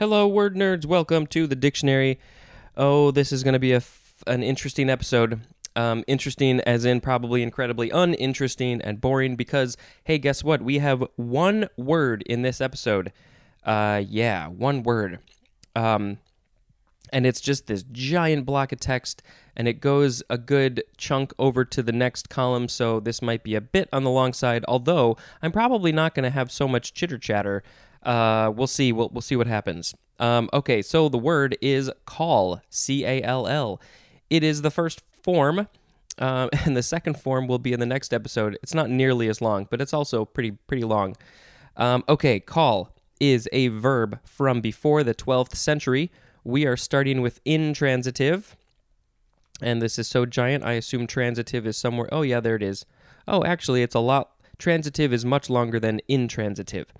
Hello, word nerds. Welcome to the dictionary. Oh, this is going to be a f- an interesting episode. Um, interesting, as in probably incredibly uninteresting and boring. Because hey, guess what? We have one word in this episode. Uh, yeah, one word. Um, and it's just this giant block of text, and it goes a good chunk over to the next column. So this might be a bit on the long side. Although I'm probably not going to have so much chitter chatter. Uh, we'll see. We'll we'll see what happens. Um, okay, so the word is call. C A L L. It is the first form. Uh, and the second form will be in the next episode. It's not nearly as long, but it's also pretty pretty long. Um, okay, call is a verb from before the 12th century. We are starting with intransitive, and this is so giant. I assume transitive is somewhere. Oh yeah, there it is. Oh, actually, it's a lot. Transitive is much longer than intransitive.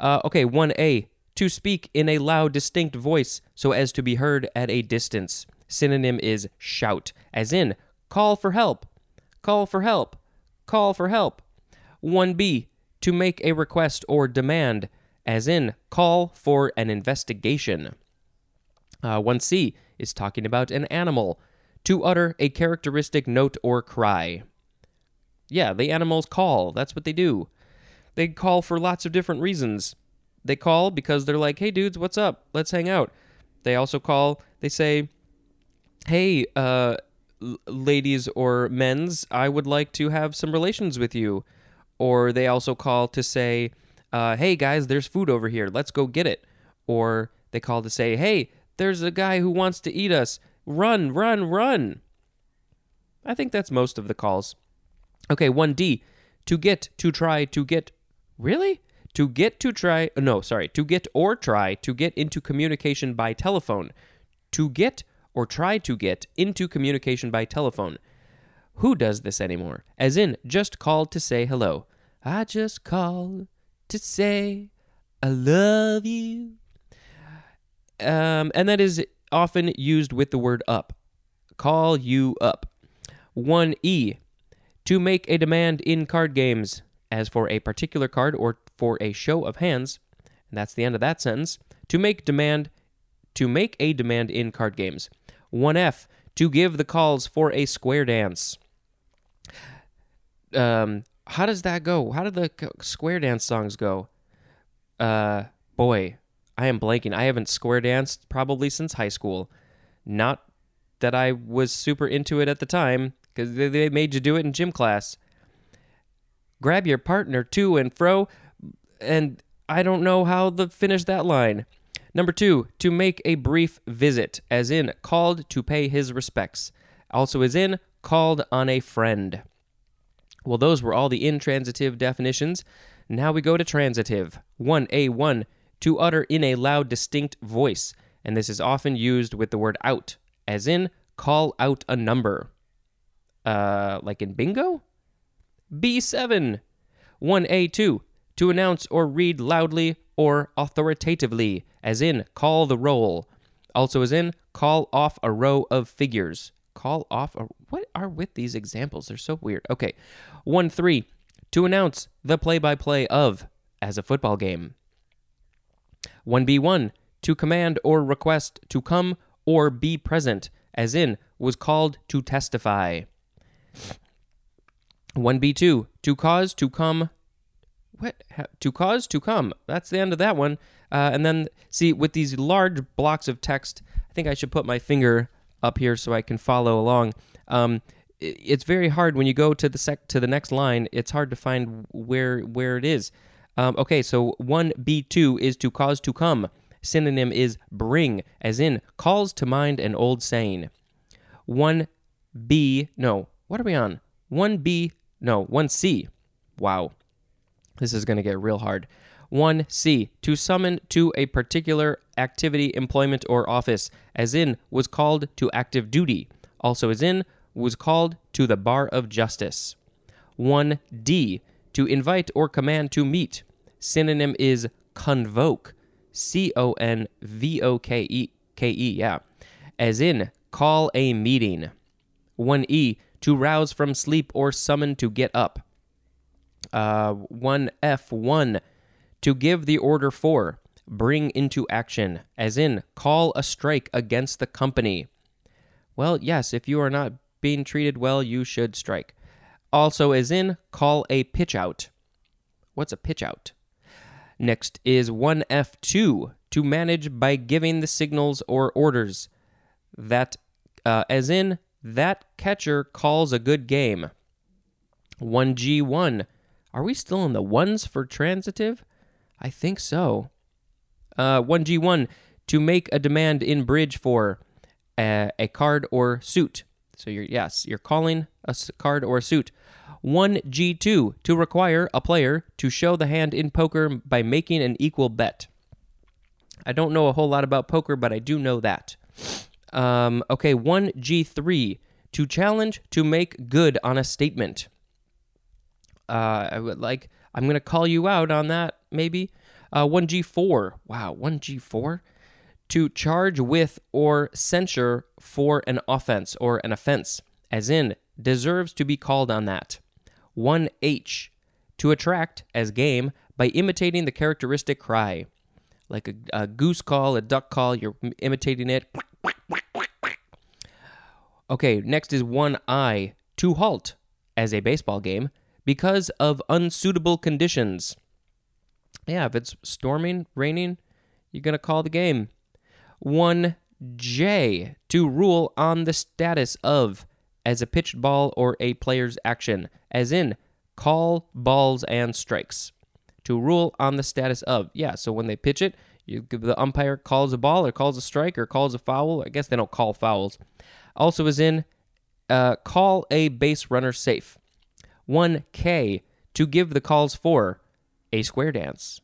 Uh, okay, 1a. To speak in a loud, distinct voice so as to be heard at a distance. Synonym is shout, as in call for help, call for help, call for help. 1b. To make a request or demand, as in call for an investigation. Uh, 1c is talking about an animal. To utter a characteristic note or cry. Yeah, the animals call. That's what they do. They call for lots of different reasons. They call because they're like, hey, dudes, what's up? Let's hang out. They also call, they say, hey, uh, ladies or men's, I would like to have some relations with you. Or they also call to say, uh, hey, guys, there's food over here. Let's go get it. Or they call to say, hey, there's a guy who wants to eat us. Run, run, run. I think that's most of the calls. Okay, 1D. To get, to try, to get. Really? To get to try. No, sorry. To get or try to get into communication by telephone. To get or try to get into communication by telephone. Who does this anymore? As in, just called to say hello. I just called to say I love you. Um, and that is often used with the word up. Call you up. 1E. To make a demand in card games, as for a particular card or for a show of hands. And that's the end of that sentence. To make demand to make a demand in card games. 1F. To give the calls for a square dance. Um, how does that go? How do the square dance songs go? Uh, boy, I am blanking. I haven't square danced probably since high school. Not that I was super into it at the time, because they, they made you do it in gym class. Grab your partner to and fro, and I don't know how to finish that line. Number two, to make a brief visit, as in called to pay his respects. Also, as in called on a friend. Well, those were all the intransitive definitions. Now we go to transitive. 1A1, to utter in a loud, distinct voice, and this is often used with the word out, as in call out a number. Uh, like in bingo? B7. 1A2, to announce or read loudly or authoritatively, as in call the roll. Also, as in call off a row of figures. Call off a. What are with these examples? They're so weird. Okay. 1 3, to announce the play by play of, as a football game. 1B1, to command or request to come or be present, as in was called to testify. 1B2, to cause to come. What? To cause to come. That's the end of that one. Uh, and then, see, with these large blocks of text, I think I should put my finger up here so I can follow along. Um, it's very hard when you go to the sec- to the next line. It's hard to find where where it is. Um, okay, so one B two is to cause to come. Synonym is bring, as in calls to mind an old saying. One B no, what are we on? One B no one C. Wow, this is going to get real hard. 1C, to summon to a particular activity, employment, or office, as in was called to active duty. Also, as in was called to the bar of justice. 1D, to invite or command to meet. Synonym is convoke. C O N V O K E K E, yeah. As in call a meeting. 1E, to rouse from sleep or summon to get up. Uh, 1F1, to give the order for, bring into action, as in call a strike against the company. Well, yes, if you are not being treated well, you should strike. Also, as in call a pitch out. What's a pitch out? Next is 1F2 to manage by giving the signals or orders. That, uh, as in, that catcher calls a good game. 1G1. Are we still in the ones for transitive? I think so. Uh, 1G1 to make a demand in bridge for a, a card or suit. So you're yes, you're calling a card or a suit. 1G2 to require a player to show the hand in poker by making an equal bet. I don't know a whole lot about poker, but I do know that. Um, okay, 1G3 to challenge to make good on a statement. Uh, I would like, I'm going to call you out on that, maybe. Uh, 1G4. Wow, 1G4? To charge with or censure for an offense or an offense, as in, deserves to be called on that. 1H. To attract, as game, by imitating the characteristic cry. Like a, a goose call, a duck call, you're imitating it. Okay, next is 1I. To halt, as a baseball game, because of unsuitable conditions. Yeah, if it's storming, raining, you're going to call the game. 1J to rule on the status of as a pitched ball or a player's action, as in call balls and strikes. To rule on the status of. Yeah, so when they pitch it, you, the umpire calls a ball or calls a strike or calls a foul. I guess they don't call fouls. Also, is in uh, call a base runner safe. 1K to give the calls for a square dance.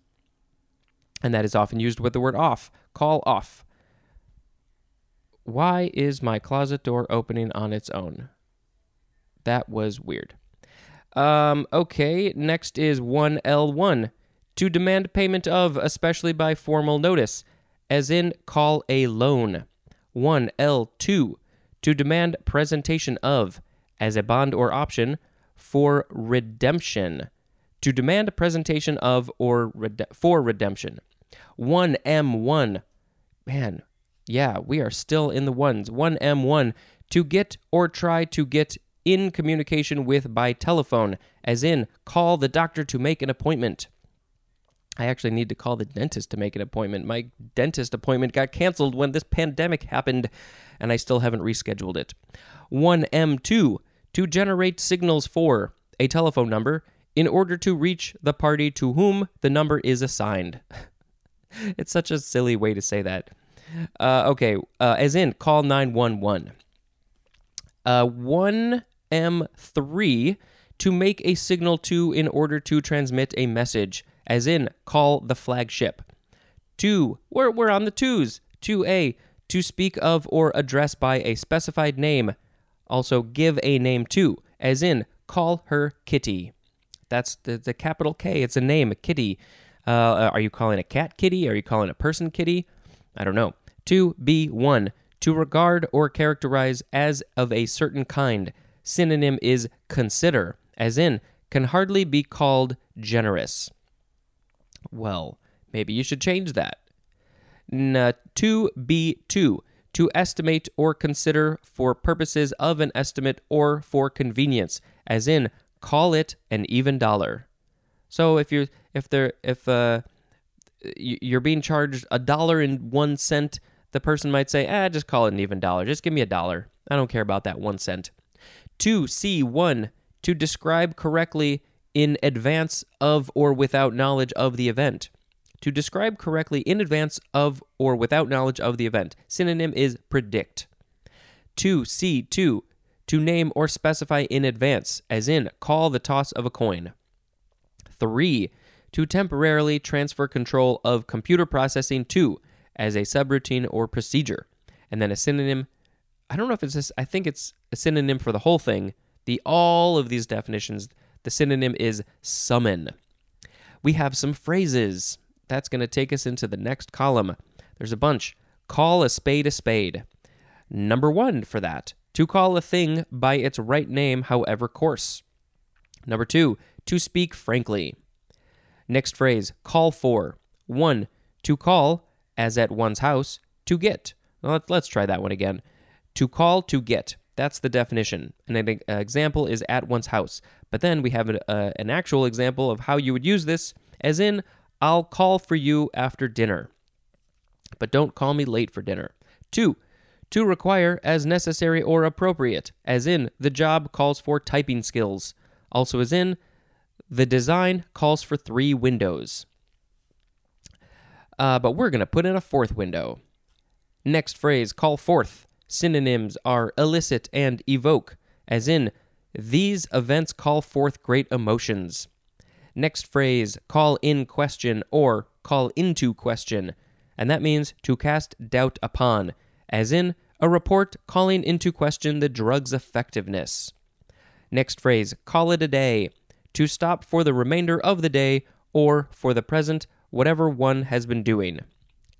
And that is often used with the word off. Call off. Why is my closet door opening on its own? That was weird. Um, okay, next is 1L1 to demand payment of, especially by formal notice, as in call a loan. 1L2 to demand presentation of, as a bond or option, for redemption. To demand a presentation of or rede- for redemption. 1M1. Man, yeah, we are still in the ones. 1M1. To get or try to get in communication with by telephone, as in call the doctor to make an appointment. I actually need to call the dentist to make an appointment. My dentist appointment got canceled when this pandemic happened, and I still haven't rescheduled it. 1M2 to generate signals for a telephone number in order to reach the party to whom the number is assigned. it's such a silly way to say that. Uh, okay, uh, as in call 911. Uh, 1M3 to make a signal to in order to transmit a message, as in call the flagship. 2. We're, we're on the twos. 2A to speak of or address by a specified name. Also, give a name to, as in call her Kitty. That's the, the capital K. It's a name, a Kitty. Uh, are you calling a cat kitty? Are you calling a person kitty? I don't know. To be one, To regard or characterize as of a certain kind. Synonym is consider, as in, can hardly be called generous. Well, maybe you should change that. N- 2B2. To estimate or consider for purposes of an estimate or for convenience, as in, call it an even dollar. So if you're if there if uh you're being charged a dollar and one cent, the person might say, "Ah, just call it an even dollar. Just give me a dollar. I don't care about that one cent cent." Two C one to describe correctly in advance of or without knowledge of the event. To describe correctly in advance of or without knowledge of the event. Synonym is predict. 2C2. To name or specify in advance, as in call the toss of a coin. 3. To temporarily transfer control of computer processing to, as a subroutine or procedure. And then a synonym, I don't know if it's this, I think it's a synonym for the whole thing. The all of these definitions, the synonym is summon. We have some phrases. That's going to take us into the next column. There's a bunch. Call a spade a spade. Number one for that, to call a thing by its right name, however coarse. Number two, to speak frankly. Next phrase, call for. One, To call, as at one's house, to get. Let's try that one again. To call, to get. That's the definition. And an example is at one's house. But then we have uh, an actual example of how you would use this, as in, I'll call for you after dinner. But don't call me late for dinner. Two, to require as necessary or appropriate, as in, the job calls for typing skills. Also, as in, the design calls for three windows. Uh, but we're going to put in a fourth window. Next phrase, call forth. Synonyms are elicit and evoke, as in, these events call forth great emotions. Next phrase, call in question or call into question, and that means to cast doubt upon, as in, a report calling into question the drug's effectiveness. Next phrase, call it a day, to stop for the remainder of the day or for the present, whatever one has been doing.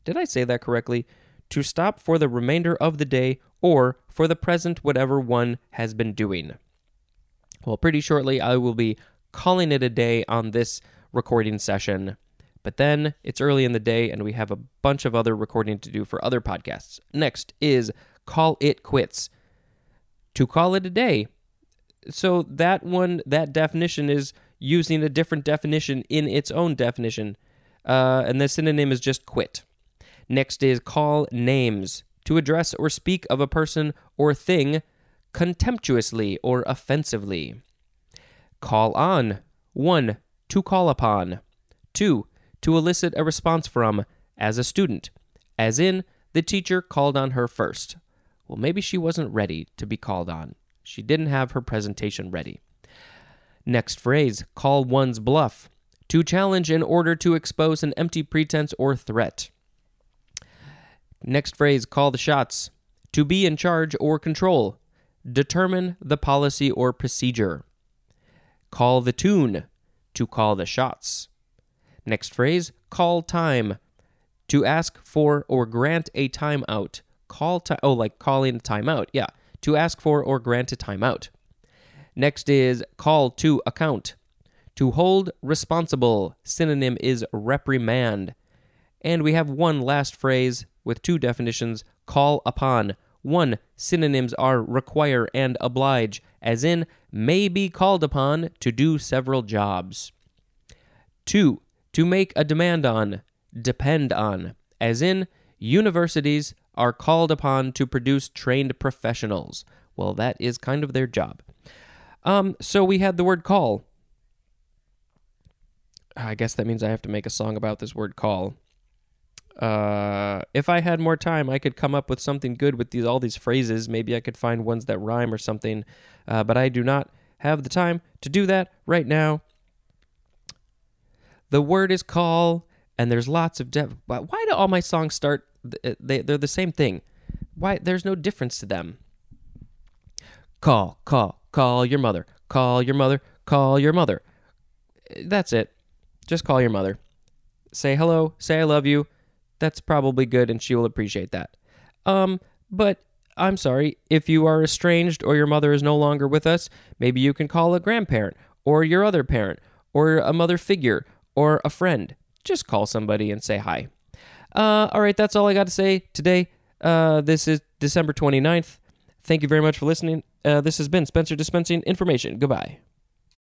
Did I say that correctly? To stop for the remainder of the day or for the present, whatever one has been doing. Well, pretty shortly, I will be calling it a day on this recording session. But then it's early in the day and we have a bunch of other recording to do for other podcasts. Next is call it quits. To call it a day. So that one, that definition is using a different definition in its own definition. Uh, and the synonym is just quit. Next is call names. To address or speak of a person or thing contemptuously or offensively. Call on. 1. To call upon. 2. To elicit a response from, as a student, as in, the teacher called on her first. Well, maybe she wasn't ready to be called on. She didn't have her presentation ready. Next phrase call one's bluff. To challenge in order to expose an empty pretense or threat. Next phrase call the shots. To be in charge or control. Determine the policy or procedure. Call the tune. To call the shots. Next phrase call time. To ask for or grant a timeout. Call time. Oh, like calling a timeout. Yeah. To ask for or grant a timeout. Next is call to account. To hold responsible. Synonym is reprimand. And we have one last phrase with two definitions call upon. One, synonyms are require and oblige, as in, may be called upon to do several jobs. Two, to make a demand on, depend on, as in, universities are called upon to produce trained professionals. Well, that is kind of their job. Um, so we had the word call. I guess that means I have to make a song about this word call. Uh, if I had more time, I could come up with something good with these all these phrases. Maybe I could find ones that rhyme or something. Uh, but I do not have the time to do that right now. The word is call, and there's lots of depth. Why do all my songs start? Uh, they they're the same thing. Why there's no difference to them. Call, call, call your mother. Call your mother. Call your mother. That's it. Just call your mother. Say hello. Say I love you that's probably good and she will appreciate that. Um, but I'm sorry, if you are estranged or your mother is no longer with us, maybe you can call a grandparent or your other parent or a mother figure or a friend. Just call somebody and say hi. Uh, all right, that's all I got to say today. Uh, this is December 29th. Thank you very much for listening. Uh, this has been Spencer Dispensing Information. Goodbye.